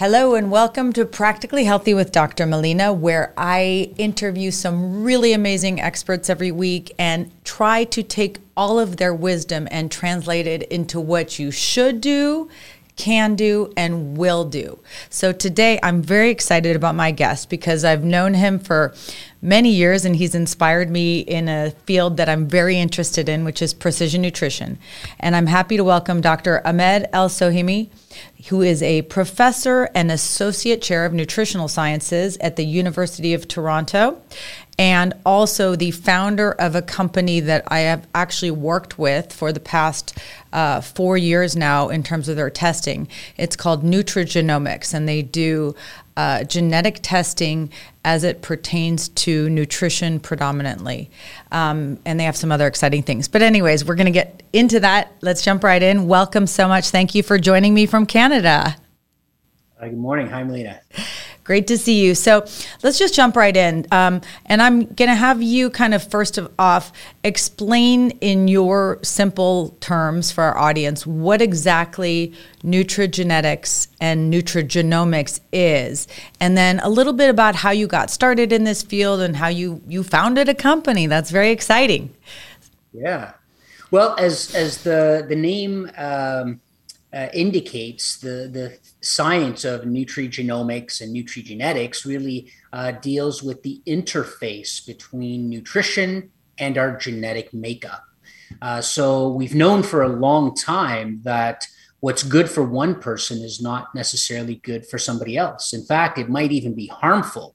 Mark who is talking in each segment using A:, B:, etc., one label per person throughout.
A: Hello, and welcome to Practically Healthy with Dr. Melina, where I interview some really amazing experts every week and try to take all of their wisdom and translate it into what you should do, can do, and will do. So today I'm very excited about my guest because I've known him for many years and he's inspired me in a field that I'm very interested in, which is precision nutrition. And I'm happy to welcome Dr. Ahmed El-Sohemy who is a professor and associate chair of nutritional sciences at the University of Toronto, and also the founder of a company that I have actually worked with for the past uh, four years now in terms of their testing. It's called Nutrigenomix, and they do uh, genetic testing as it pertains to nutrition predominantly. Um, and they have some other exciting things. But, anyways, we're going to get into that. Let's jump right in. Welcome so much. Thank you for joining me from Canada.
B: good morning. Hi, Melina.
A: Great to see you. So let's just jump right in. Um, and I'm going to have you kind of first of off explain in your simple terms for our audience what exactly nutrigenetics and nutrigenomics is, and then a little bit about how you got started in this field and how you you founded a company. That's very exciting.
B: Yeah. Well, as as the the name um, uh, indicates, the the science of nutrigenomics and nutrigenetics really uh, deals with the interface between nutrition and our genetic makeup. Uh, so we've known for a long time that what's good for one person is not necessarily good for somebody else. In fact, it might even be harmful.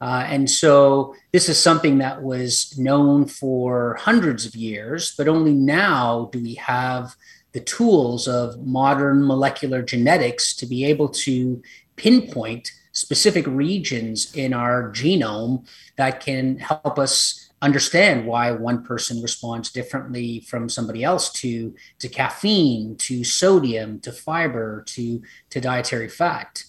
B: Uh, and so this is something that was known for hundreds of years, but only now do we have the tools of modern molecular genetics to be able to pinpoint specific regions in our genome that can help us understand why one person responds differently from somebody else to to caffeine to sodium to fiber to to dietary fat.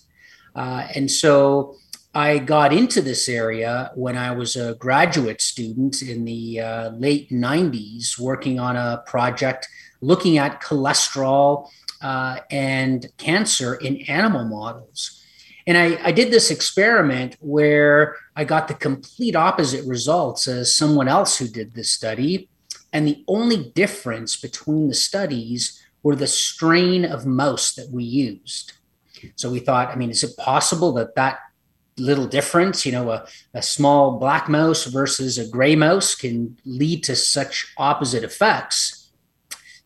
B: Uh, and so I got into this area when I was a graduate student in the uh, late 90s, working on a project looking at cholesterol uh, and cancer in animal models. And I, I, did this experiment where I got the complete opposite results as someone else who did this study. And the only difference between the studies were the strain of mouse that we used. So we thought, I mean, is it possible that that little difference, you know, a, a small black mouse versus a gray mouse can lead to such opposite effects?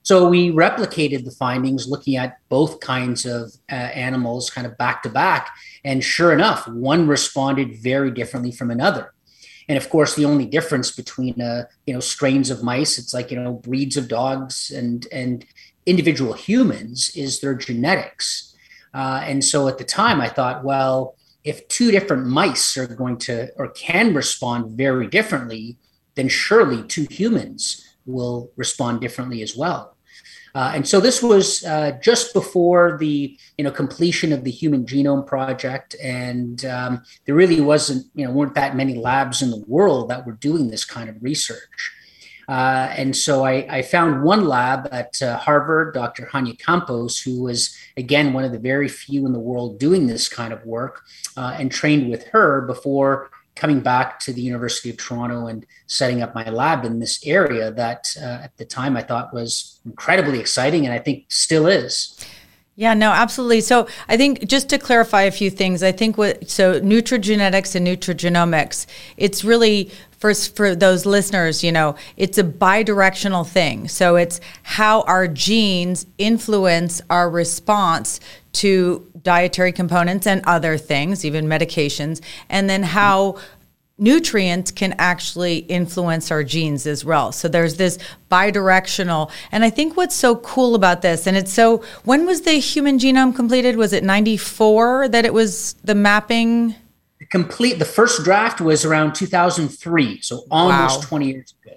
B: So we replicated the findings looking at both kinds of uh, animals kind of back to back. And sure enough, one responded very differently from another. And of course, the only difference between uh, you know strains of mice, it's like you know breeds of dogs and and individual humans, is their genetics. Uh, and so at the time, I thought, well, if two different mice are going to or can respond very differently, then surely two humans will respond differently as well. Uh, and so this was uh, just before the you know completion of the Human Genome Project, and um, there really wasn't you know weren't that many labs in the world that were doing this kind of research. Uh, and so I, I, found one lab at uh, Harvard, Dr. Hannia Campos, who was again one of the very few in the world doing this kind of work, uh, and trained with her before coming back to the University of Toronto and setting up my lab in this area that uh, at the time I thought was incredibly exciting and I think still is.
A: Yeah, no, absolutely. So I think just to clarify a few things, I think what so nutrigenetics and nutrigenomics, it's really first for those listeners, you know, it's a bidirectional thing. So it's how our genes influence our response to dietary components and other things, even medications, and then how nutrients can actually influence our genes as well. So there's this bidirectional. And I think what's so cool about this, and it's so, when was the human genome completed? Was it 94 that it was the mapping?
B: complete, the first draft was around 2003. So almost wow. 20 years ago.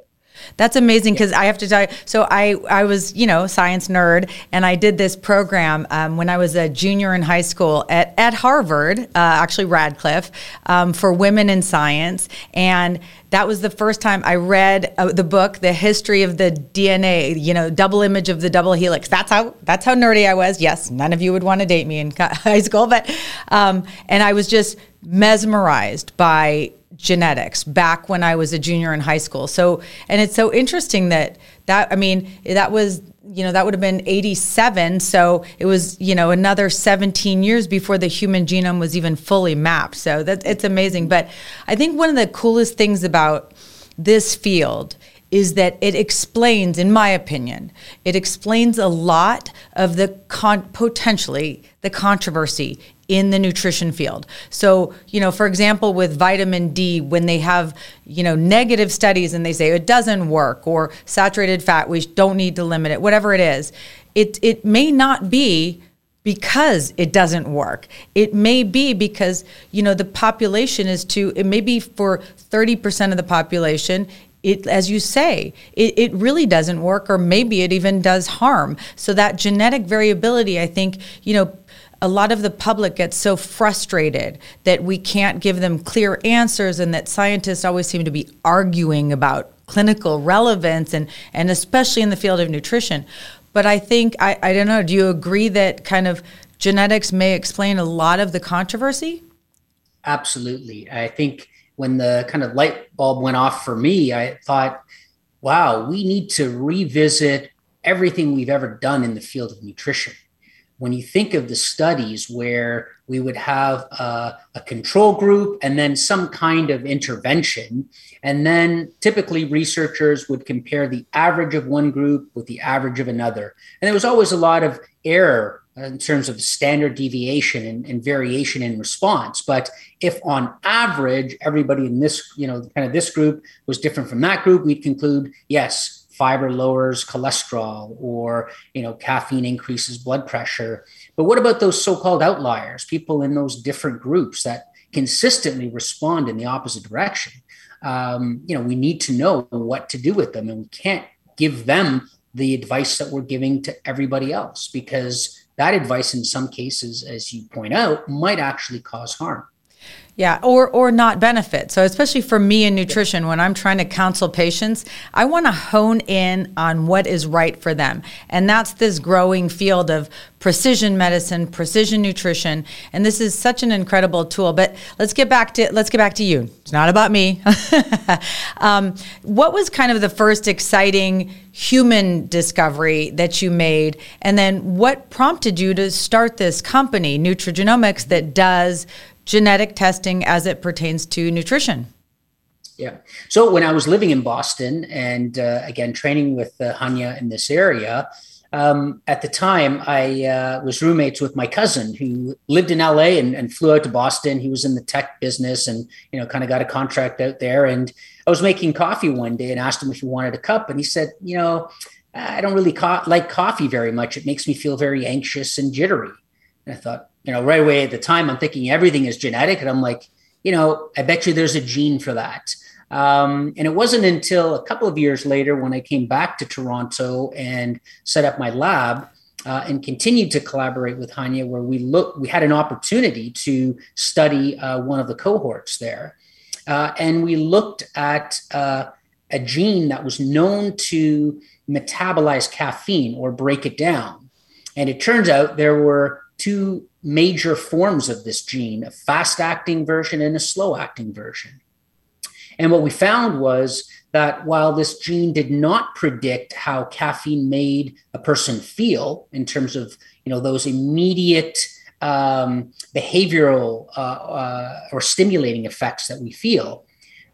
A: That's amazing because I have to tell you. So I I was you know science nerd, and I did this program um, when I was a junior in high school at at Harvard, uh, actually Radcliffe, um, for women in science, and that was the first time I read uh, the book, The History of the DNA. You know, double image of the double helix. That's how that's how nerdy I was. Yes, none of you would want to date me in high school, but um, and I was just mesmerized by genetics back when I was a junior in high school. So, and it's so interesting that that I mean that was you know that would have been 87 so it was you know another 17 years before the human genome was even fully mapped. So that it's amazing. But i think one of the coolest things about this field is that it explains in my opinion it explains a lot of the con- potentially the controversy in the nutrition field. So, you know, for example, with vitamin D, when they have, you know, negative studies and they say it doesn't work or saturated fat, we don't need to limit it, whatever it is, it, it may not be because it doesn't work. It may be because, you know, the population is too, it may be for 30% of the population, it, as you say, it, it really doesn't work, or maybe it even does harm. So that genetic variability, I think, you know, a lot of the public gets so frustrated that we can't give them clear answers and that scientists always seem to be arguing about clinical relevance and, and especially in the field of nutrition. But I think, I, I don't know, do you agree that kind of genetics may explain a lot of the controversy?
B: Absolutely. I think when the kind of light bulb went off for me, I thought, wow, we need to revisit everything we've ever done in the field of nutrition when you think of the studies where we would have a, a, control group and then some kind of intervention, and then typically researchers would compare the average of one group with the average of another. And there was always a lot of error in terms of standard deviation and, and variation in response. But if on average, everybody in this, you know, kind of this group was different from that group, we'd conclude, yes, fiber lowers cholesterol or you know caffeine increases blood pressure. But what about those so-called outliers people in those different groups that consistently respond in the opposite direction? Um, you know we need to know what to do with them and we can't give them the advice that we're giving to everybody else because that advice in some cases as you point out might actually cause harm
A: yeah, or or not benefit. So especially for me in nutrition, when I'm trying to counsel patients, I want to hone in on what is right for them, and that's this growing field of precision medicine, precision nutrition, and this is such an incredible tool. But let's get back to let's get back to you. It's not about me. um, what was kind of the first exciting human discovery that you made, and then what prompted you to start this company, Nutrigenomix, that does genetic testing as it pertains to nutrition?
B: Yeah. So when I was living in Boston and uh, again training with uh, Hannia in this area, um, at the time I uh, was roommates with my cousin who lived in LA and, and, flew out to Boston. He was in the tech business and you know kind of got a contract out there. And I was making coffee one day and asked him if he wanted a cup, and he said, you know, I don't really co- like coffee very much. It makes me feel very anxious and jittery. And I thought, you know, right away at the time, I'm thinking everything is genetic. And I'm like, you know, I bet you there's a gene for that. Um, and it wasn't until a couple of years later when I came back to Toronto and set up my lab uh, and continued to collaborate with Hannia, where we look, we had an opportunity to study uh, one of the cohorts there, uh, and we looked at uh, a gene that was known to metabolize caffeine or break it down. And it turns out there were two major forms of this gene a fast acting version and a slow acting version. And what we found was that while this gene did not predict how caffeine made a person feel in terms of you know those immediate um, behavioral uh, uh, or stimulating effects that we feel,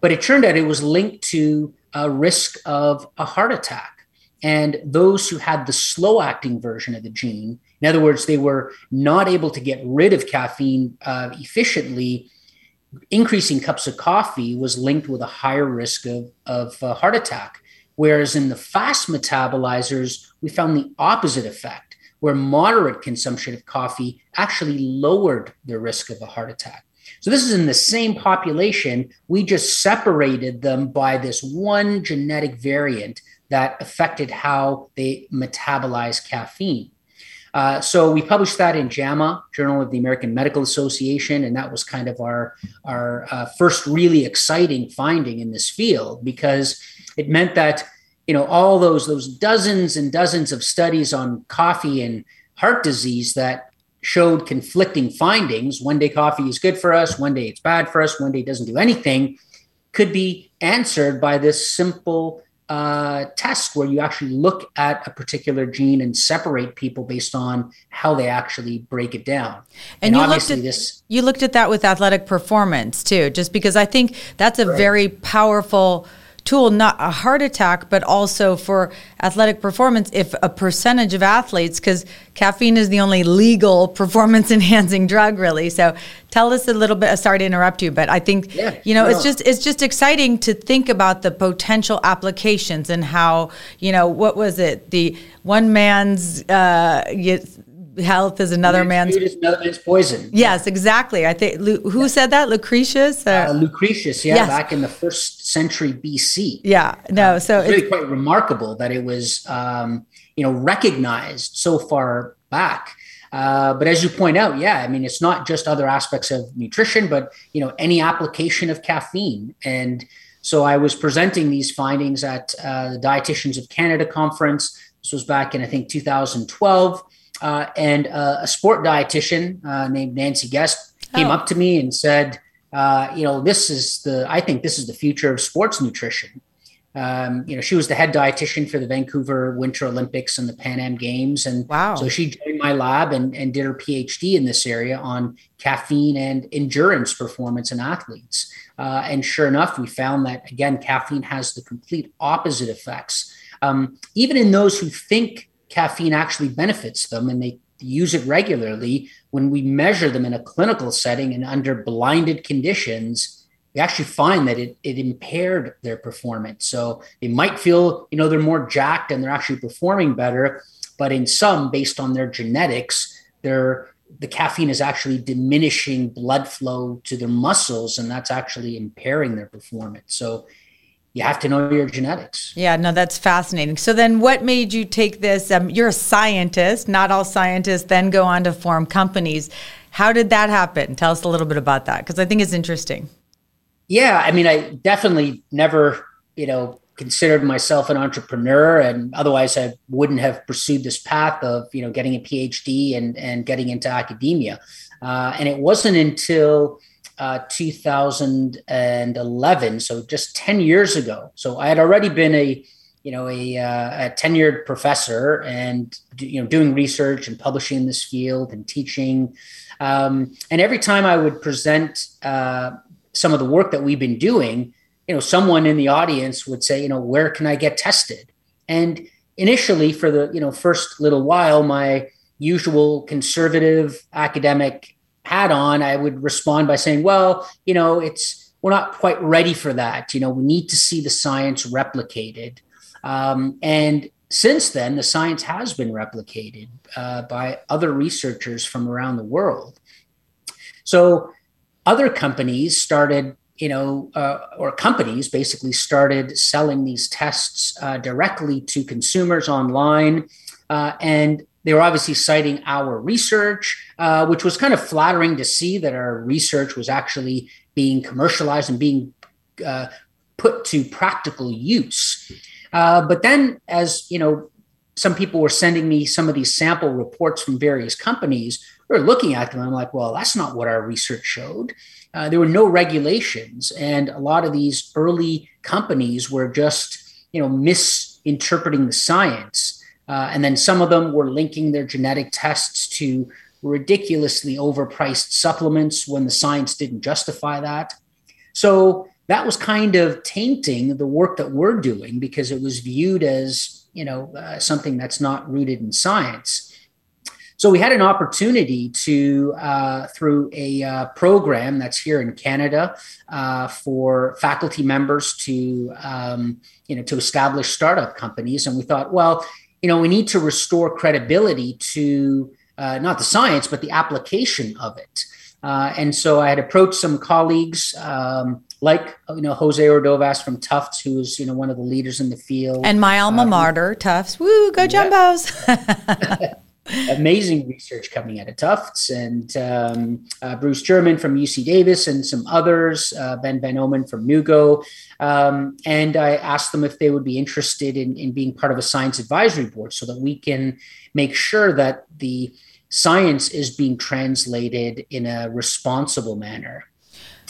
B: but it turned out it was linked to a risk of a heart attack. And those who had the slow acting version of the gene in other words, they were not able to get rid of caffeine uh, efficiently. Increasing cups of coffee was linked with a higher risk of, of uh, heart attack. Whereas in the fast metabolizers, we found the opposite effect, where moderate consumption of coffee actually lowered the risk of a heart attack. So this is in the same population. We just separated them by this one genetic variant that affected how they metabolize caffeine. Uh, so we published that in JAMA, Journal of the American Medical Association, and that was kind of our our uh, first really exciting finding in this field because it meant that you know all those those dozens and dozens of studies on coffee and heart disease that showed conflicting findings. One day coffee is good for us, one day it's bad for us, one day it doesn't do anything, could be answered by this simple uh, test where you actually look at a particular gene and separate people based on how they actually break it down.
A: And, and you looked at this. You looked at that with athletic performance too, just because I think that's a right. very powerful tool, not a heart attack, but also for athletic performance. If a percentage of athletes, because caffeine is the only legal performance enhancing drug, really. So tell us a little bit. Sorry to interrupt you, but I think yeah, you know no. it's just it's just exciting to think about the potential applications and how you know what was it the one man's. Uh, health is another man's
B: food is another man's poison.
A: Yes, exactly. I think who yeah. said that? Lucretius.
B: Uh, Lucretius, yeah, yes. back in the first century BC.
A: Yeah, no. So
B: it's, it's really quite remarkable that it was, um, you know, recognized so far back. Uh, but as you point out, yeah, I mean, it's not just other aspects of nutrition, but you know, any application of caffeine. And so I was presenting these findings at uh, the Dietitians of Canada conference. This was back in I think 2012 uh, and uh, a sport dietitian uh, named Nancy Guest came oh. up to me and said, uh, "You know, this is the I think this is the future of sports nutrition." Um, you know, she was the head dietitian for the Vancouver Winter Olympics and the Pan Am Games, and wow. so she joined my lab and, and did her PhD in this area on caffeine and endurance performance in athletes. Uh, and sure enough, we found that again, caffeine has the complete opposite effects. Um, even in those who think caffeine actually benefits them and they use it regularly, when we measure them in a clinical setting and under blinded conditions, we actually find that it, it impaired their performance. So they might feel, you know, they're more jacked and they're actually performing better. But in some, based on their genetics, they're the caffeine is actually diminishing blood flow to their muscles, and that's actually impairing their performance. So you have to know your genetics.
A: Yeah, no, that's fascinating. So then, what made you take this? Um, you're a scientist. Not all scientists then go on to form companies. How did that happen? Tell us a little bit about that because I think it's interesting.
B: Yeah, I mean, I definitely never, you know, considered myself an entrepreneur, and otherwise I wouldn't have pursued this path of, you know, getting a PhD and and getting into academia. Uh, and it wasn't until uh, 2011, so just 10 years ago. So I had already been a, you know, a, uh, a tenured professor and you know doing research and publishing in this field and teaching. Um, and every time I would present uh, some of the work that we've been doing, you know, someone in the audience would say, you know, where can I get tested? And initially, for the you know first little while, my usual conservative academic hat on, I would respond by saying, well, you know, it's we're not quite ready for that. You know, we need to see the science replicated. Um, and since then, the science has been replicated uh, by other researchers from around the world. So other companies started, you know, uh, or companies basically started selling these tests uh, directly to consumers online. Uh, and they were obviously citing our research, uh, which was kind of flattering to see that our research was actually being commercialized and being uh, put to practical use. Uh, but then, as you know, some people were sending me some of these sample reports from various companies. We were looking at them. I'm like, well, that's not what our research showed. Uh, there were no regulations, and a lot of these early companies were just, you know, misinterpreting the science. Uh, and then some of them were linking their genetic tests to ridiculously overpriced supplements when the science didn't justify that. So that was kind of tainting the work that we're doing because it was viewed as, you know, uh, something that's not rooted in science. So we had an opportunity to, uh, through a uh, program that's here in Canada, uh, for faculty members to, um, you know, to establish startup companies, and we thought, well, you know, we need to restore credibility to uh, not the science, but the application of it. Uh, and so I had approached some colleagues um, like you know Jose Ordovas from Tufts, who is you know one of the leaders in the field,
A: and my alma uh, mater, Tufts. Woo, go Jumbos!
B: amazing research coming out of Tufts, and um, uh, Bruce German from UC Davis, and some others, uh, Ben Van Ommen from NUGO. Um, and I asked them if they would be interested in, in being part of a science advisory board so that we can make sure that the science is being translated in a responsible manner.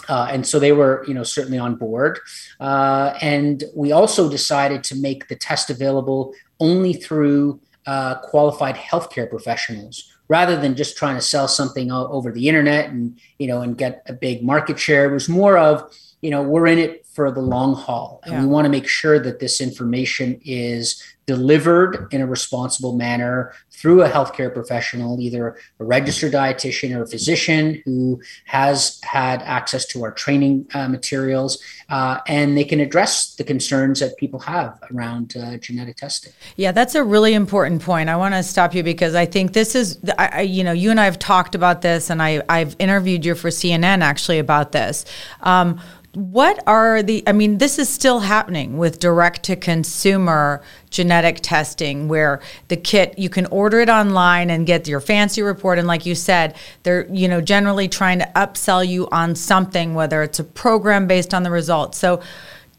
B: Uh, and so they were, you know, certainly on board. Uh, and we also decided to make the test available only through uh, qualified healthcare professionals rather than just trying to sell something over the internet and you know and get a big market share. It was more of you know we're in it for the long haul and yeah. we want to make sure that this information is delivered in a responsible manner through a healthcare professional, either a registered dietitian or a physician who has had access to our training uh, materials, uh, and they can address the concerns that people have around uh, genetic testing.
A: Yeah, that's a really important point. I want to stop you because I think this is, I, you know, you and I have talked about this, and I, I've interviewed you for CNN actually about this. Um, what are the i mean this is still happening with direct to consumer genetic testing where the kit you can order it online and get your fancy report and like you said they're you know generally trying to upsell you on something whether it's a program based on the results so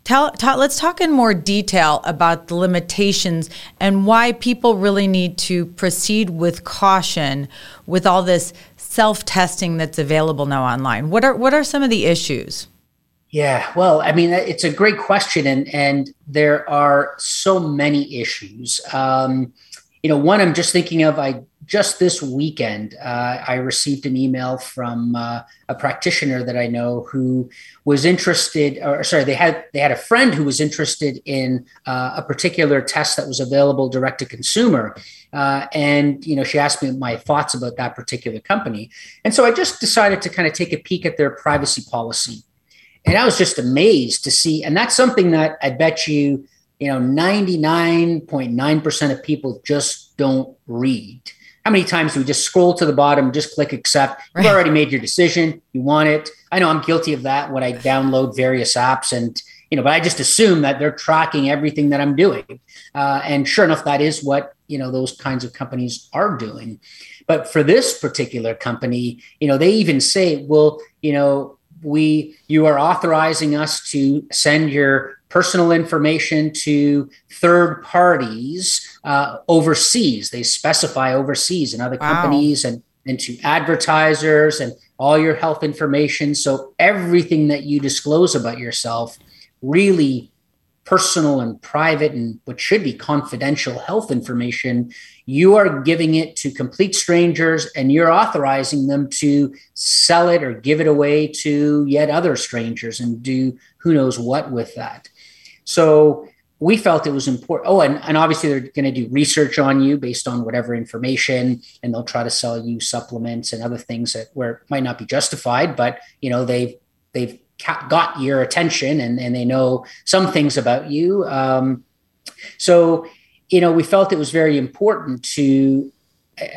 A: Tell, tell, let's talk in more detail about the limitations and why people really need to proceed with caution with all this self-testing that's available now online. What are what are some of the issues?
B: Yeah, well, I mean, it's a great question, and and there are so many issues. Um, you know, one I'm just thinking of. I just this weekend uh, I received an email from uh, a practitioner that I know who was interested, or sorry, they had they had a friend who was interested in uh, a particular test that was available direct to consumer, uh, and you know, she asked me my thoughts about that particular company, and so I just decided to kind of take a peek at their privacy policy and I was just amazed to see. And that's something that I bet you, you know, 99.9% of people just don't read. How many times do we just scroll to the bottom, just click accept? You've already made your decision. You want it. I know I'm guilty of that when I download various apps and, you know, but I just assume that they're tracking everything that I'm doing. Uh, and sure enough, that is what, you know, those kinds of companies are doing. But for this particular company, you know, they even say, well, you know, we you are authorizing us to send your personal information to third parties uh, overseas. They specify overseas and other wow. companies and, and to advertisers and all your health information. So everything that you disclose about yourself really personal and private and what should be confidential health information, you are giving it to complete strangers and you're authorizing them to sell it or give it away to yet other strangers and do who knows what with that. So we felt it was important. Oh, and, and obviously they're going to do research on you based on whatever information, and they'll try to sell you supplements and other things that where might not be justified, but you know they've they've got your attention and, and they know some things about you. Um, so, you know, we felt it was very important to,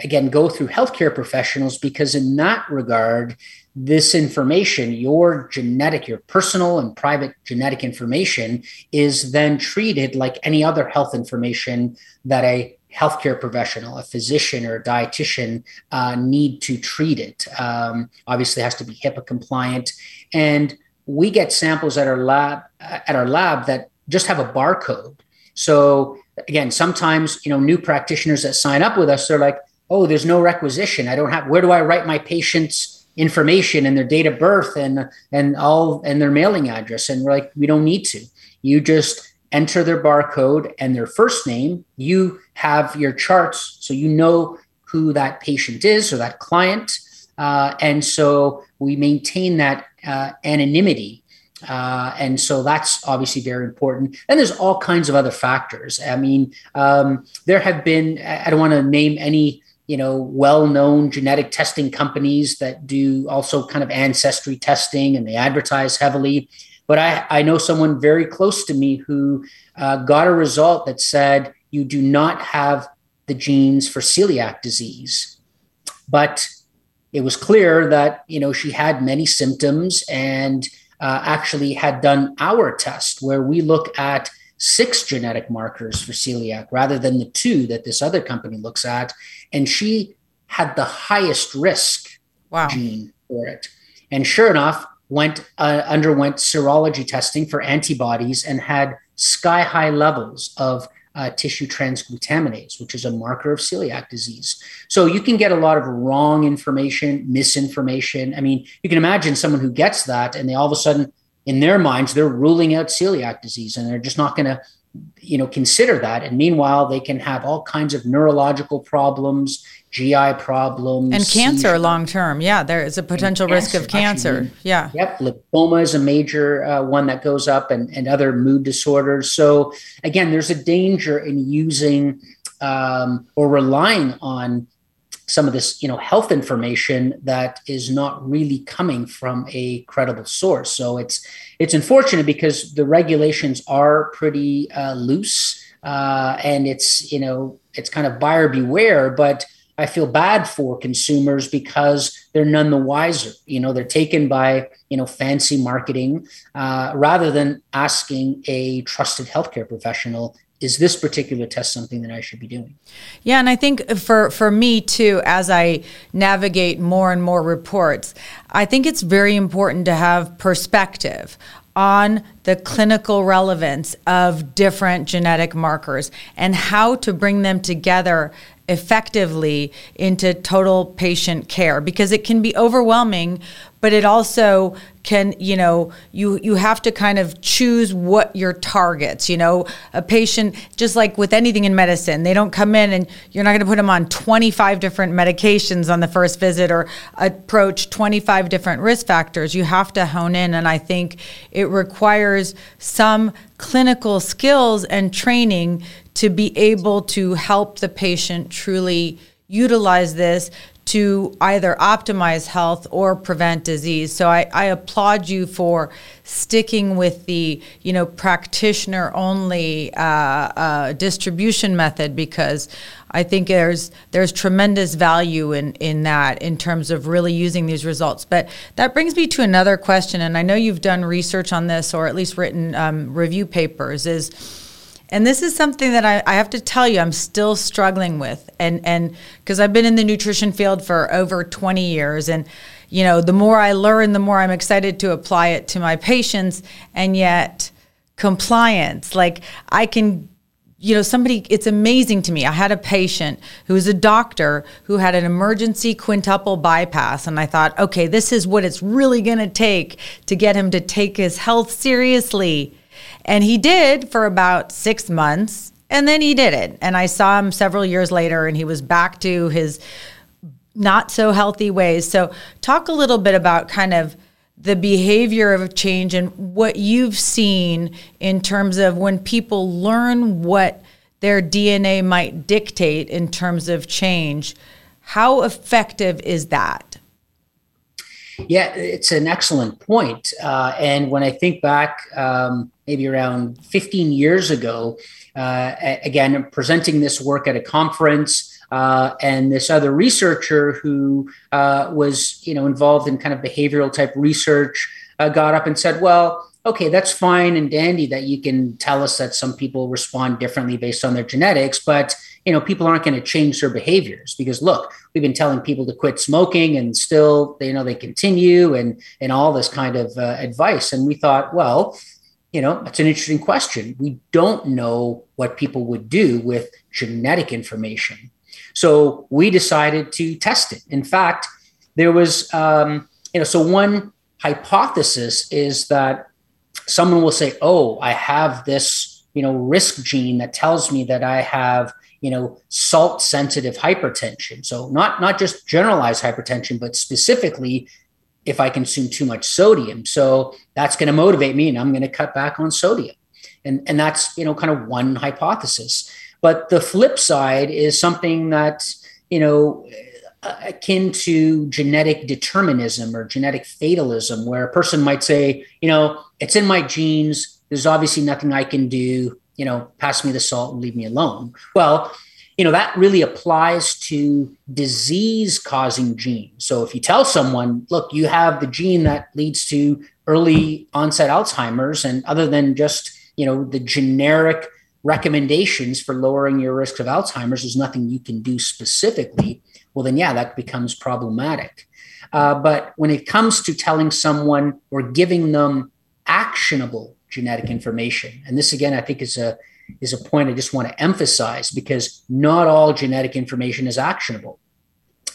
B: again, go through healthcare professionals because, in that regard, this information, your genetic, your personal and private genetic information, is then treated like any other health information that a healthcare professional, a physician or a dietitian, uh, need to treat it. Um, obviously, has to be HIPAA compliant, and we get samples at our lab at our lab that just have a barcode. So again, sometimes you know new practitioners that sign up with us, they're like, "Oh, there's no requisition. I don't have. Where do I write my patient's information and their date of birth and and all and their mailing address?" And we're like, "We don't need to. You just enter their barcode and their first name. You have your charts, so you know who that patient is or that client." Uh, and so we maintain that uh, anonymity. Uh, and so that's obviously very important. And there's all kinds of other factors. I mean, um, there have been, I don't want to name any, you know, well-known genetic testing companies that do also kind of ancestry testing and they advertise heavily. But I, I know someone very close to me who uh, got a result that said you do not have the genes for celiac disease. But it was clear that you know she had many symptoms and uh, actually had done our test where we look at six genetic markers for celiac rather than the two that this other company looks at and she had the highest risk wow. gene for it and sure enough went uh, underwent serology testing for antibodies and had sky high levels of uh, tissue transglutaminase, which is a marker of celiac disease. So you can get a lot of wrong information, misinformation. I mean, you can imagine someone who gets that and they all of a sudden, in their minds, they're ruling out celiac disease and they're just not going to you know consider that and meanwhile they can have all kinds of neurological problems GI problems
A: and cancer long term. Yeah, there is a potential risk of cancer. Actually, yeah.
B: Yep, lymphoma is a major uh, one that goes up, and and other mood disorders. So again, there's a danger in using um, or relying on some of this you know health information that is not really coming from a credible source so it's it's unfortunate because the regulations are pretty uh, loose uh, and it's you know it's kind of buyer beware but I feel bad for consumers because they're none the wiser. You know, they're taken by you know fancy marketing uh, rather than asking a trusted healthcare professional. Is this particular test something that I should be doing?
A: Yeah, and I think for for me too, as I navigate more and more reports, I think it's very important to have perspective on the clinical relevance of different genetic markers and how to bring them together effectively into total patient care because it can be overwhelming but it also can you know you you have to kind of choose what your targets you know? A patient just like with anything in medicine they don't come in and you're not going to put them on 25 different medications on the first visit or approach 25 different risk factors. You have to hone in and i think it requires some clinical skills and training to be able to help the patient truly utilize this to either optimize health or prevent disease. So I, I, applaud you for sticking with the you know practitioner only uh, uh, distribution method because I think there's there's tremendous value in in that in terms of really using these results. But that brings me to another question, and I know you've done research on this or at least written um, review papers. Is and this is something that I, I, have to tell you, I'm still struggling with. And and because I've been in the nutrition field for over 20 years, and you know, the more I learn, the more I'm excited to apply it to my patients. And yet, compliance, like I can you know, somebody, it's amazing to me. I had a patient who was a doctor who had an emergency quintuple bypass. And I thought, okay, this is what it's really going to take to get him to take his health seriously. And he did for about six months. And then he did it. And I saw him several years later, and he was back to his not so healthy ways. So, talk a little bit about kind of the behavior of change and what you've seen in terms of when people learn what their DNA might dictate in terms of change. How effective is that?
B: Yeah, it's an excellent point. Uh, and when I think back, um, maybe around 15 years ago, uh, again, presenting this work at a conference. Uh, and this other researcher who uh, was, you know, involved in kind of behavioral type research uh, got up and said, "Well, okay, that's fine and dandy that you can tell us that some people respond differently based on their genetics, but you know, people aren't going to change their behaviors because look, we've been telling people to quit smoking and still, they you know, they continue and and all this kind of uh, advice. And we thought, well, you know, that's an interesting question. We don't know what people would do with genetic information. So we decided to test it. In fact, there was, um, you know, so one hypothesis is that someone will say, oh, I have this, you know, risk gene that tells me that I have, you know, salt sensitive hypertension. So not, not just generalized hypertension, but specifically if I consume too much sodium. So that's going to motivate me and I'm going to cut back on sodium. And, and that's, you know, kind of one hypothesis. But the flip side is something that, you know, uh, akin to genetic determinism or genetic fatalism, where a person might say, you know, it's in my genes. There's obviously nothing I can do. You know, pass me the salt and leave me alone. Well, you know, that really applies to disease causing genes. So if you tell someone, look, you have the gene that leads to early onset Alzheimer's, and other than just, you know, the generic recommendations for lowering your risk of Alzheimer's, there's nothing you can do specifically. Well, then, yeah, that becomes problematic. Uh, but when it comes to telling someone or giving them actionable genetic information, and this again, I think is a is a point I just want to emphasize because not all genetic information is actionable.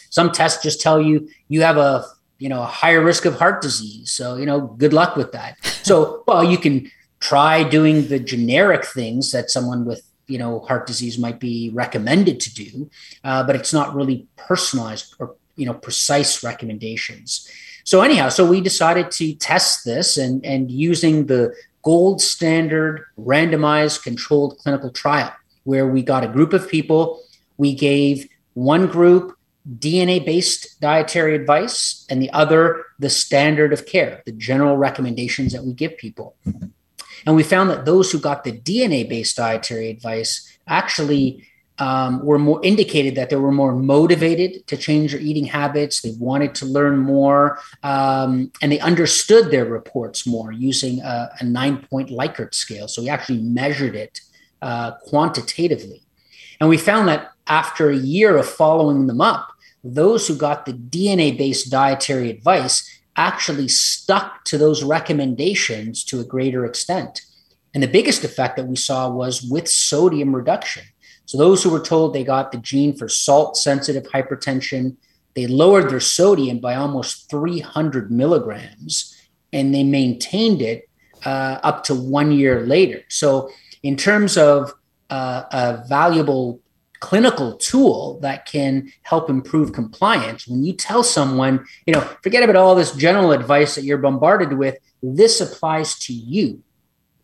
B: Some tests just tell you you have a you know a higher risk of heart disease, so you know good luck with that. So well, you can try doing the generic things that someone with you know heart disease might be recommended to do, uh, but it's not really personalized or you know precise recommendations. So anyhow, so we decided to test this and and using the gold standard randomized controlled clinical trial where we got a group of people. We gave one group DNA based dietary advice and the other the standard of care, the general recommendations that we give people. Mm-hmm. And we found that those who got the DNA based dietary advice actually um, were more indicated that they were more motivated to change their eating habits. They wanted to learn more, um, and they understood their reports more using a, a nine point Likert scale. So we actually measured it uh, quantitatively, and we found that after a year of following them up, those who got the DNA based dietary advice actually stuck to those recommendations to a greater extent. And the biggest effect that we saw was with sodium reduction. So those who were told they got the gene for salt sensitive hypertension, they lowered their sodium by almost 300 milligrams and they maintained it uh, up to one year later. So, in terms of uh, a valuable clinical tool that can help improve compliance, when you tell someone, you know, forget about all this general advice that you're bombarded with, this applies to you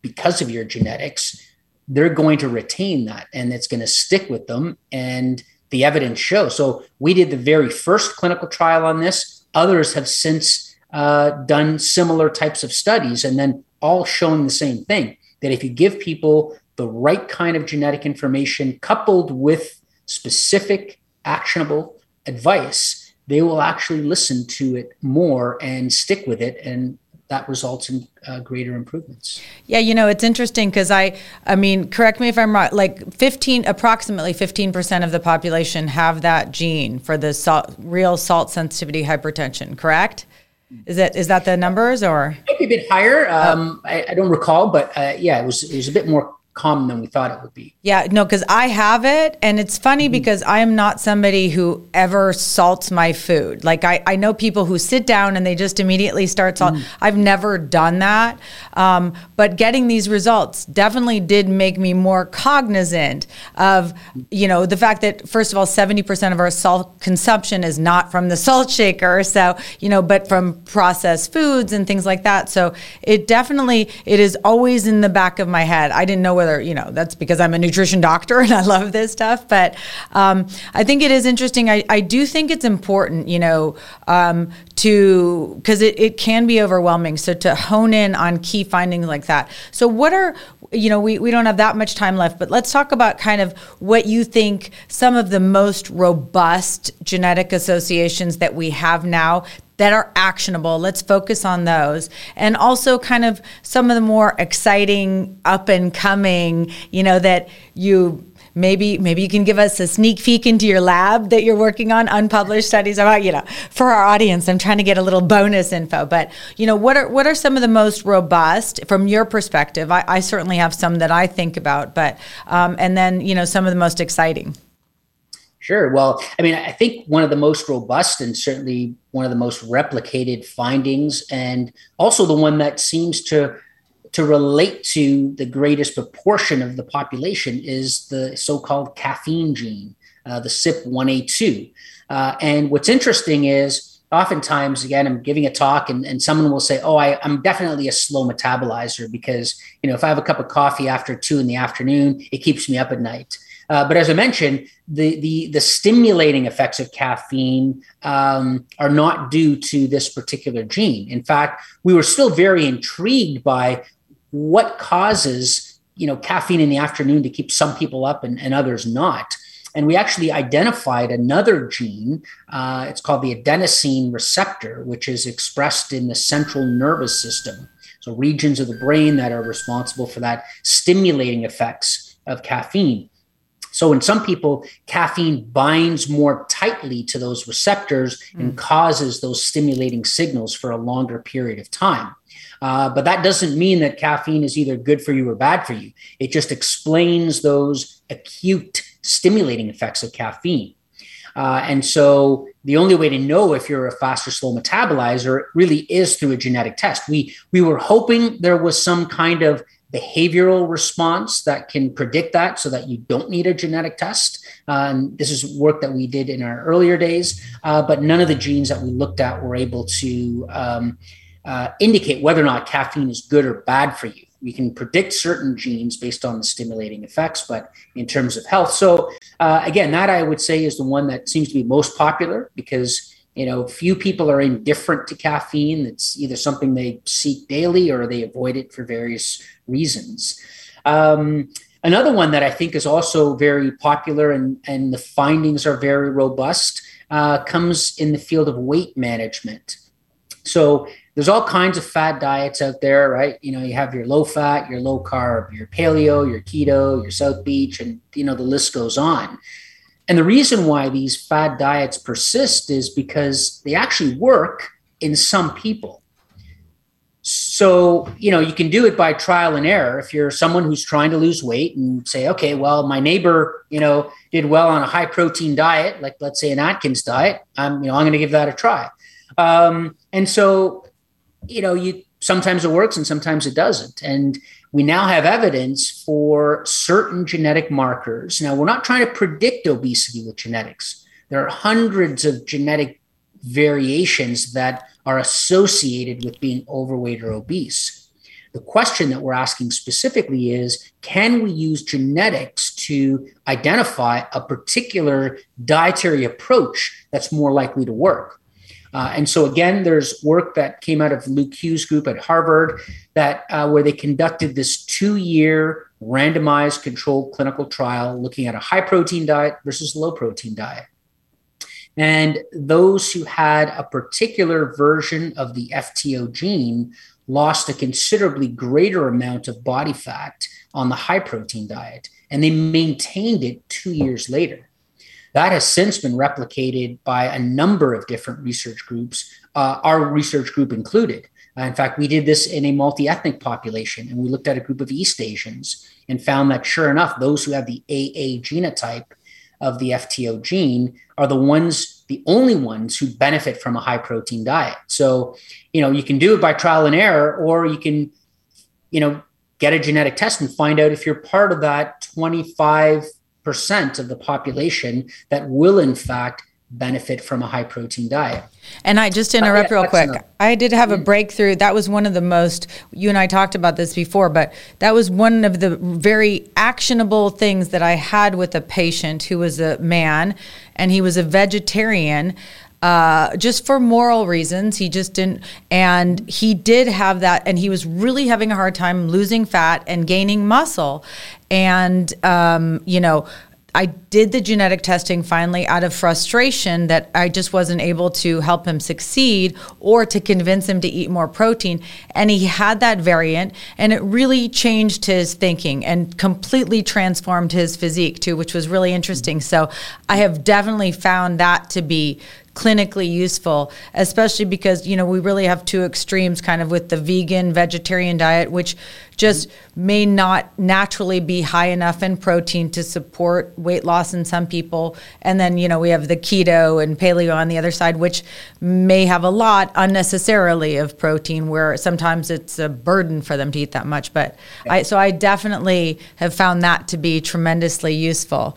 B: because of your genetics they're going to retain that and it's going to stick with them. And the evidence shows. So we did the very first clinical trial on this. Others have since uh, done similar types of studies and then all showing the same thing that if you give people the right kind of genetic information coupled with specific actionable advice, they will actually listen to it more and stick with it and that results in uh, greater improvements.
A: Yeah, you know, it's interesting because I, I mean, correct me if I'm wrong. Like 15, approximately 15 percent of the population have that gene for the salt, real salt sensitivity hypertension. Correct? Is that is that the numbers or
B: maybe a bit higher? Um, I, I, don't recall, but uh, yeah, it was it was a bit more common than we thought it would be.
A: Yeah, no, because I have it. And it's funny mm-hmm. because I am not somebody who ever salts my food. Like I, I know people who sit down and they just immediately start salt. Mm. I've never done that. Um, but getting these results definitely did make me more cognizant of, you know, the fact that first of all, 70% of our salt consumption is not from the salt shaker. So, you know, but from processed foods and things like that. So it definitely, it is always in the back of my head. I didn't know whether whether you know that's because I'm a nutrition doctor and I love this stuff. But um, I think it is interesting. I, I do think it's important, you know, um, to because it, it can be overwhelming. So to hone in on key findings like that. So what are you know we, we don't have that much time left, but let's talk about kind of what you think some of the most robust genetic associations that we have now that are actionable. Let's focus on those. And also kind of some of the more exciting up and coming, you know, that you maybe maybe you can give us a sneak peek into your lab that you're working on unpublished studies about you know for our audience i'm trying to get a little bonus info but you know what are what are some of the most robust from your perspective i, I certainly have some that i think about but um, and then you know some of the most exciting
B: Sure. Well, I mean, I think one of the most robust and certainly one of the most replicated findings, and also the one that seems to to relate to the greatest proportion of the population, is the so-called caffeine gene, uh, the CYP1A2. Uh, and what's interesting is oftentimes, again, I'm giving a talk and, and someone will say, Oh, I, I'm definitely a slow metabolizer because, you know, if I have a cup of coffee after two in the afternoon, it keeps me up at night. Uh, but as I mentioned, the, the, the stimulating effects of caffeine um, are not due to this particular gene. In fact, we were still very intrigued by what causes you know caffeine in the afternoon to keep some people up and, and others not. and we actually identified another gene. Uh, it's called the adenosine receptor, which is expressed in the central nervous system. So, regions of the brain that are responsible for that stimulating effects of caffeine. So, in some people, caffeine binds more tightly to those receptors mm. and causes those stimulating signals for a longer period of time. Uh, but that doesn't mean that caffeine is either good for you or bad for you. It just explains those acute stimulating effects of caffeine. Uh, and so the only way to know if you're a fast or slow metabolizer really is through a genetic test. We we were hoping there was some kind of behavioral response that can predict that so that you don't need a genetic test. Uh, and this is work that we did in our earlier days, uh, but none of the genes that we looked at were able to um, uh, indicate whether or not caffeine is good or bad for you. We can predict certain genes based on the stimulating effects, but in terms of health. So, uh, again, that I would say is the one that seems to be most popular because you know few people are indifferent to caffeine. It's either something they seek daily or they avoid it for various reasons. Um, another one that I think is also very popular and, and the findings are very robust uh, comes in the field of weight management. So there's all kinds of fat diets out there, right? You know, you have your low fat, your low carb, your paleo, your keto, your South Beach, and you know the list goes on. And the reason why these fad diets persist is because they actually work in some people. So, you know, you can do it by trial and error. If you're someone who's trying to lose weight and say, okay, well, my neighbor, you know, did well on a high protein diet, like let's say an Atkins diet, I'm, you know, I'm going to give that a try. Um, and so you know, you sometimes it works and sometimes it doesn't. And we now have evidence for certain genetic markers. Now, we're not trying to predict obesity with genetics. There are hundreds of genetic variations that are associated with being overweight or obese. The question that we're asking specifically is can we use genetics to identify a particular dietary approach that's more likely to work? Uh, and so again, there's work that came out of Lu Qi's group at Harvard that uh, where they conducted this two-year randomized controlled clinical trial looking at a high protein diet versus low protein diet. And those who had a particular version of the FTO gene lost a considerably greater amount of body fat on the high protein diet, and they maintained it two years later. That has since been replicated by a number of different research groups, uh, our research group included. Uh, in fact, we did this in a multi ethnic population, and we looked at a group of East Asians and found that sure enough, those who have the AA genotype of the FTO gene are the ones, the only ones who benefit from a high protein diet. So, you know, you can do it by trial and error, or you can, you know, get a genetic test and find out if you're part of that 25 percent of the population that will in fact benefit from a high protein diet.
A: And I just interrupt real quick. I did have a mm. breakthrough. That was one of the most, you and I talked about this before, but that was one of the very actionable things that I had with a patient who was a man and he was a vegetarian uh, just for moral reasons. He just didn't, and he did have that, and he was really having a hard time losing fat and gaining muscle. And, um, you know, I did the genetic testing finally out of frustration that I just wasn't able to help him succeed or to convince him to eat more protein. And he had that variant, and it really changed his thinking and completely transformed his physique too, which was really interesting. So I have definitely found that to be clinically useful, especially because, you know, we really have two extremes kind of with the vegan, vegetarian diet, which just may not naturally be high enough in protein to support weight loss in some people. And then, you know, we have the keto and paleo on the other side, which may have a lot unnecessarily of protein, where sometimes it's a burden for them to eat that much. But I, so I definitely have found that to be tremendously useful.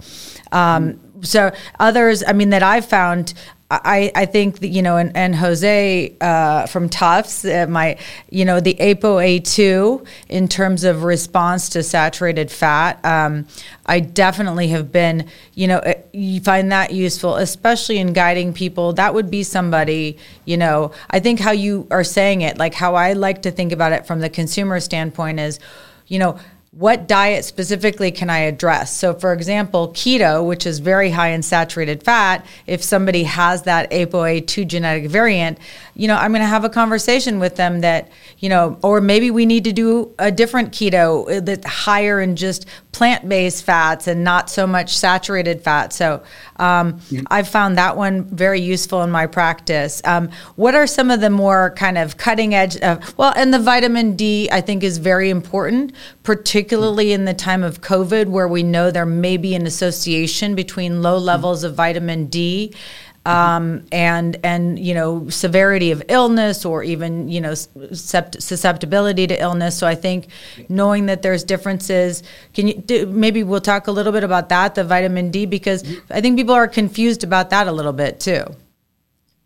A: Um, so others, I mean, that I've found, I, I think that, you know, and, and Jose uh, from Tufts, uh, my, you know, the ApoA2 in terms of response to saturated fat, um, I definitely have been, you know, uh, you find that useful, especially in guiding people. That would be somebody, you know, I think how you are saying it, like how I like to think about it from the consumer standpoint is, you know, what diet specifically can I address? So, for example, keto, which is very high in saturated fat, if somebody has that ApoA2 genetic variant, you know, I'm going to have a conversation with them that, you know, or maybe we need to do a different keto uh, that's higher in just plant based fats and not so much saturated fat. So, um, yeah. I've found that one very useful in my practice. Um, what are some of the more kind of cutting edge? Of, well, and the vitamin D, I think, is very important, particularly in the time of COVID, where we know there may be an association between low levels of vitamin D um, and and you know severity of illness or even you know susceptibility to illness. So I think knowing that there's differences, can you do, maybe we'll talk a little bit about that, the vitamin D, because I think people are confused about that a little bit too.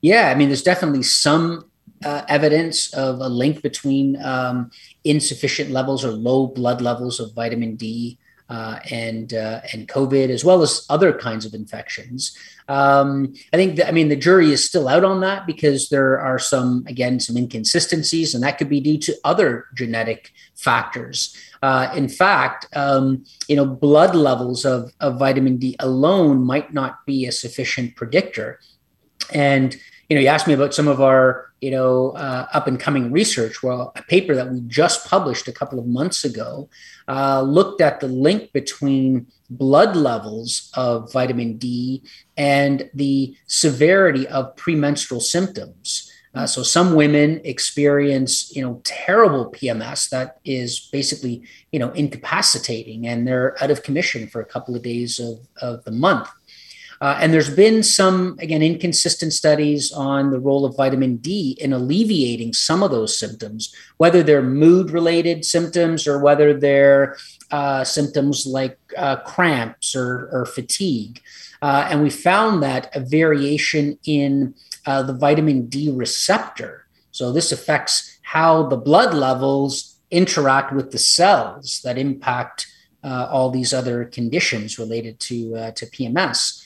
B: Yeah, I mean, there's definitely some uh, evidence of a link between um, insufficient levels or low blood levels of vitamin D uh, and uh, and COVID, as well as other kinds of infections. Um, I think that, I mean the jury is still out on that because there are some again some inconsistencies, and that could be due to other genetic factors. Uh, in fact, um, you know, blood levels of, of vitamin D alone might not be a sufficient predictor. And you know, you asked me about some of our, you know, uh, up and coming research. Well, a paper that we just published a couple of months ago uh, looked at the link between blood levels of vitamin D and the severity of premenstrual symptoms. Uh, so some women experience, you know, terrible PMS that is basically, you know, incapacitating, and they're out of commission for a couple of days of, of the month. Uh, and there's been some, again, inconsistent studies on the role of vitamin D in alleviating some of those symptoms, whether they're mood related symptoms or whether they're uh, symptoms like uh, cramps or, or fatigue. Uh, and we found that a variation in uh, the vitamin D receptor. So this affects how the blood levels interact with the cells that impact uh, all these other conditions related to, to PMS.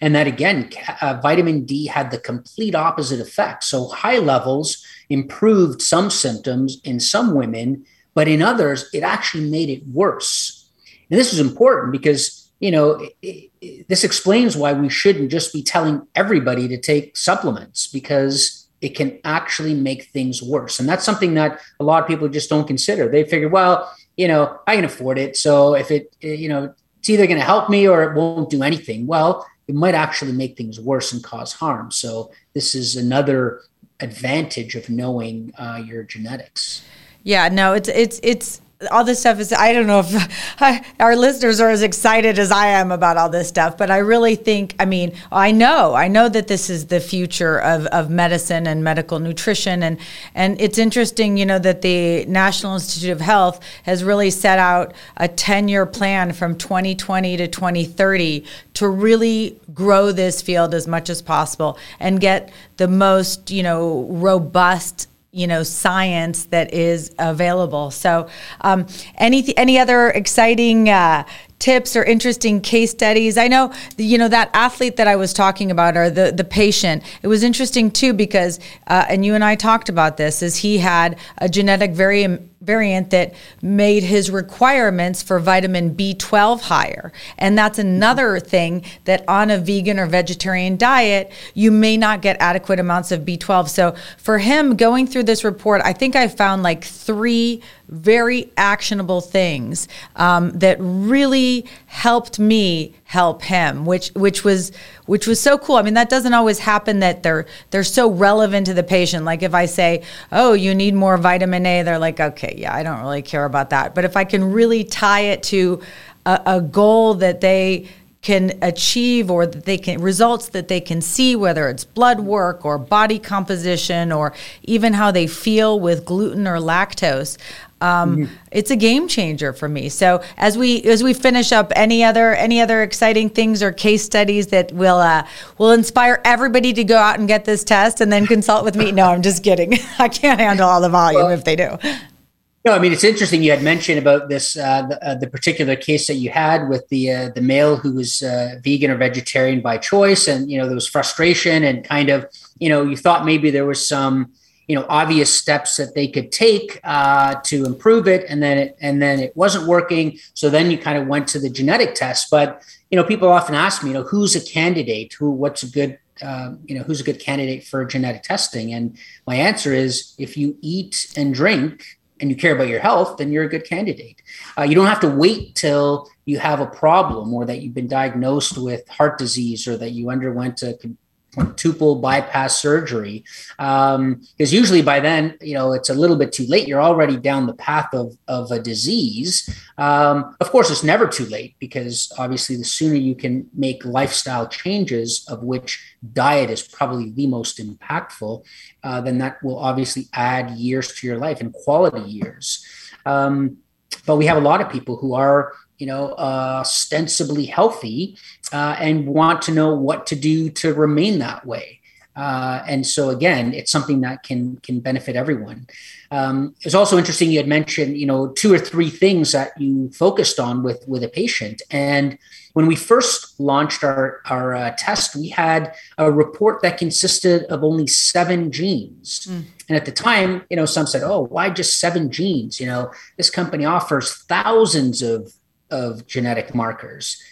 B: And that again, uh, vitamin D had the complete opposite effect. So high levels improved some symptoms in some women, but in others, it actually made it worse. And this is important because, you know, it, it, this explains why we shouldn't just be telling everybody to take supplements because it can actually make things worse. And that's something that a lot of people just don't consider. They figure, well, you know, I can afford it. So if it, you know, it's either going to help me or it won't do anything. Well, it might actually make things worse and cause harm. So this is another advantage of knowing uh, your genetics.
A: Yeah, no, it's it's it's all this stuff is i don't know if our listeners are as excited as i am about all this stuff but i really think i mean i know i know that this is the future of, of medicine and medical nutrition. And and it's interesting you know that the national institute of health has really set out a 10 year plan from 2020 to 2030 to really grow this field as much as possible and get the most you know robust you know science that is available. So um, any any other exciting uh, tips or interesting case studies? I know you know that athlete that i was talking about or the the patient it was interesting too because uh, and you and i talked about this is he had a genetic variant variant that made his requirements for vitamin B12 higher. And that's another thing that on a vegan or vegetarian diet, you may not get adequate amounts of B12. So for him going through this report, I think I found like three very actionable things um, that really helped me help him, which which was which was so cool. I mean, that doesn't always happen that they're they're so relevant to the patient. Like if I say, "Oh, you need more vitamin A," they're like, "Okay, yeah, I don't really care about that." But if I can really tie it to a, a goal that they can achieve or that they can results that they can see whether it's blood work or body composition or even how they feel with gluten or lactose um, mm-hmm. it's a game changer for me so as we as we finish up any other any other exciting things or case studies that will uh, will inspire everybody to go out and get this test and then consult with me no i'm just kidding i can't handle all the volume well, if they do
B: no, I mean it's interesting. You had mentioned about this uh, the, uh, the, particular case that you had with the uh, the male who was uh, vegan or vegetarian by choice, and you know there was frustration and kind of you know you thought maybe there was some you know obvious steps that they could take uh, to improve it, and then it and then it wasn't working. So then you kind of went to the genetic test. But you know, people often ask me, you know, who's a candidate? Who what's a good um, you know who's a good candidate for genetic testing? And my answer is if you eat and drink and you care about your health, then you're a good candidate. Uh, you don't have to wait till you have a problem or that you've been diagnosed with heart disease or that you underwent a quadruple bypass surgery because um, usually by then you know it's a little bit too late. You're already down the path of, of a disease. Um, of course it's never too late because obviously the sooner you can make lifestyle changes of which diet is probably the most impactful uh, then that will obviously add years to your life and quality years. Um, but we have a lot of people who are you know, uh, ostensibly healthy uh, and want to know what to do to remain that way. Uh, and so again, it's something that can can benefit everyone. Um, it's also interesting you had mentioned, you know, two or three things that you focused on with with a patient. And when we first launched our our uh, test, we had a report that consisted of only seven genes. Mm. And at the time, you know, some said, "Oh, why just seven genes?" You know, this company offers thousands of of genetic markers.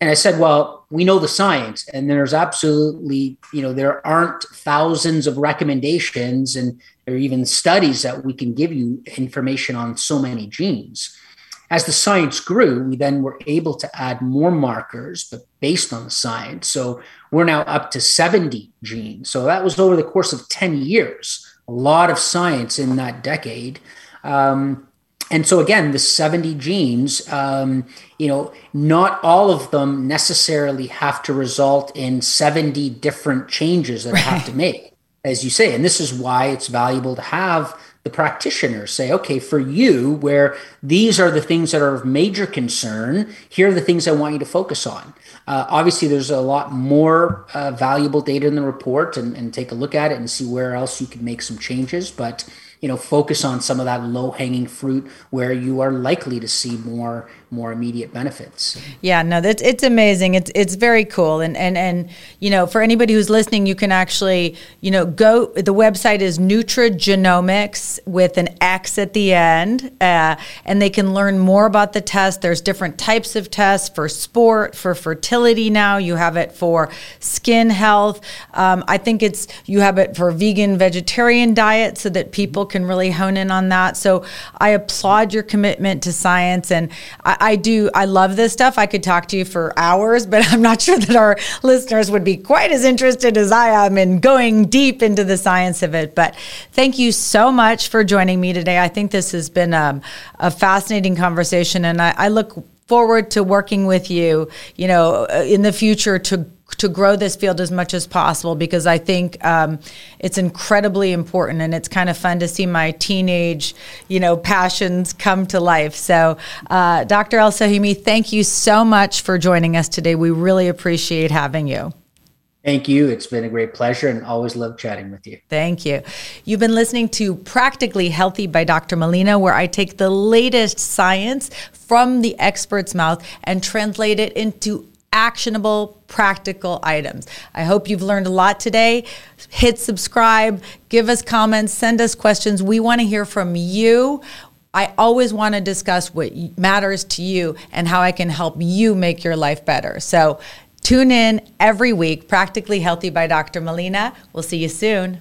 B: And I said, well, we know the science, and there's absolutely, you know, there aren't thousands of recommendations and or even studies that we can give you information on so many genes. As the science grew, we then were able to add more markers, but based on the science. So we're now up to 70 genes. So that was over the course of 10 years, a lot of science in that decade. Um, and so again the 70 genes um, you know not all of them necessarily have to result in 70 different changes that right. I have to make as you say and this is why it's valuable to have the practitioner say okay for you where these are the things that are of major concern here are the things i want you to focus on uh, obviously there's a lot more uh, valuable data in the report and, and take a look at it and see where else you can make some changes but you know focus on some of that low hanging fruit where you are likely to see more more immediate benefits.
A: Yeah, no, that's it's amazing. It's it's very cool, and and and you know, for anybody who's listening, you can actually you know go. The website is Nutrigenomix with an X at the end, uh, and they can learn more about the test. There's different types of tests for sport, for fertility. Now you have it for skin health. Um, I think it's you have it for vegan, vegetarian diet, so that people can really hone in on that. So I applaud your commitment to science, and I, I do, I love this stuff. I could talk to you for hours, but I'm not sure that our listeners would be quite as interested as I am in going deep into the science of it. But thank you so much for joining me today. I think this has been um, a fascinating conversation, and I, I look forward to working with you, you know, uh, in the future to to grow this field as much as possible because I think um, it's incredibly important and it's kind of fun to see my teenage, you know, passions come to life. So, uh, Dr. El-Sohemy, thank you so much for joining us today. We really appreciate having you.
B: Thank you. It's been a great pleasure and always love chatting with you.
A: Thank you. You've been listening to Practically Healthy by Dr. Molina, where I take the latest science from the expert's mouth and translate it into actionable, practical items. I hope you've learned a lot today. Hit subscribe, give us comments, send us questions. We want to hear from you. I always want to discuss what matters to you and how I can help you make your life better. So tune in every week, Practically Healthy by Dr. Molina. We'll see you soon.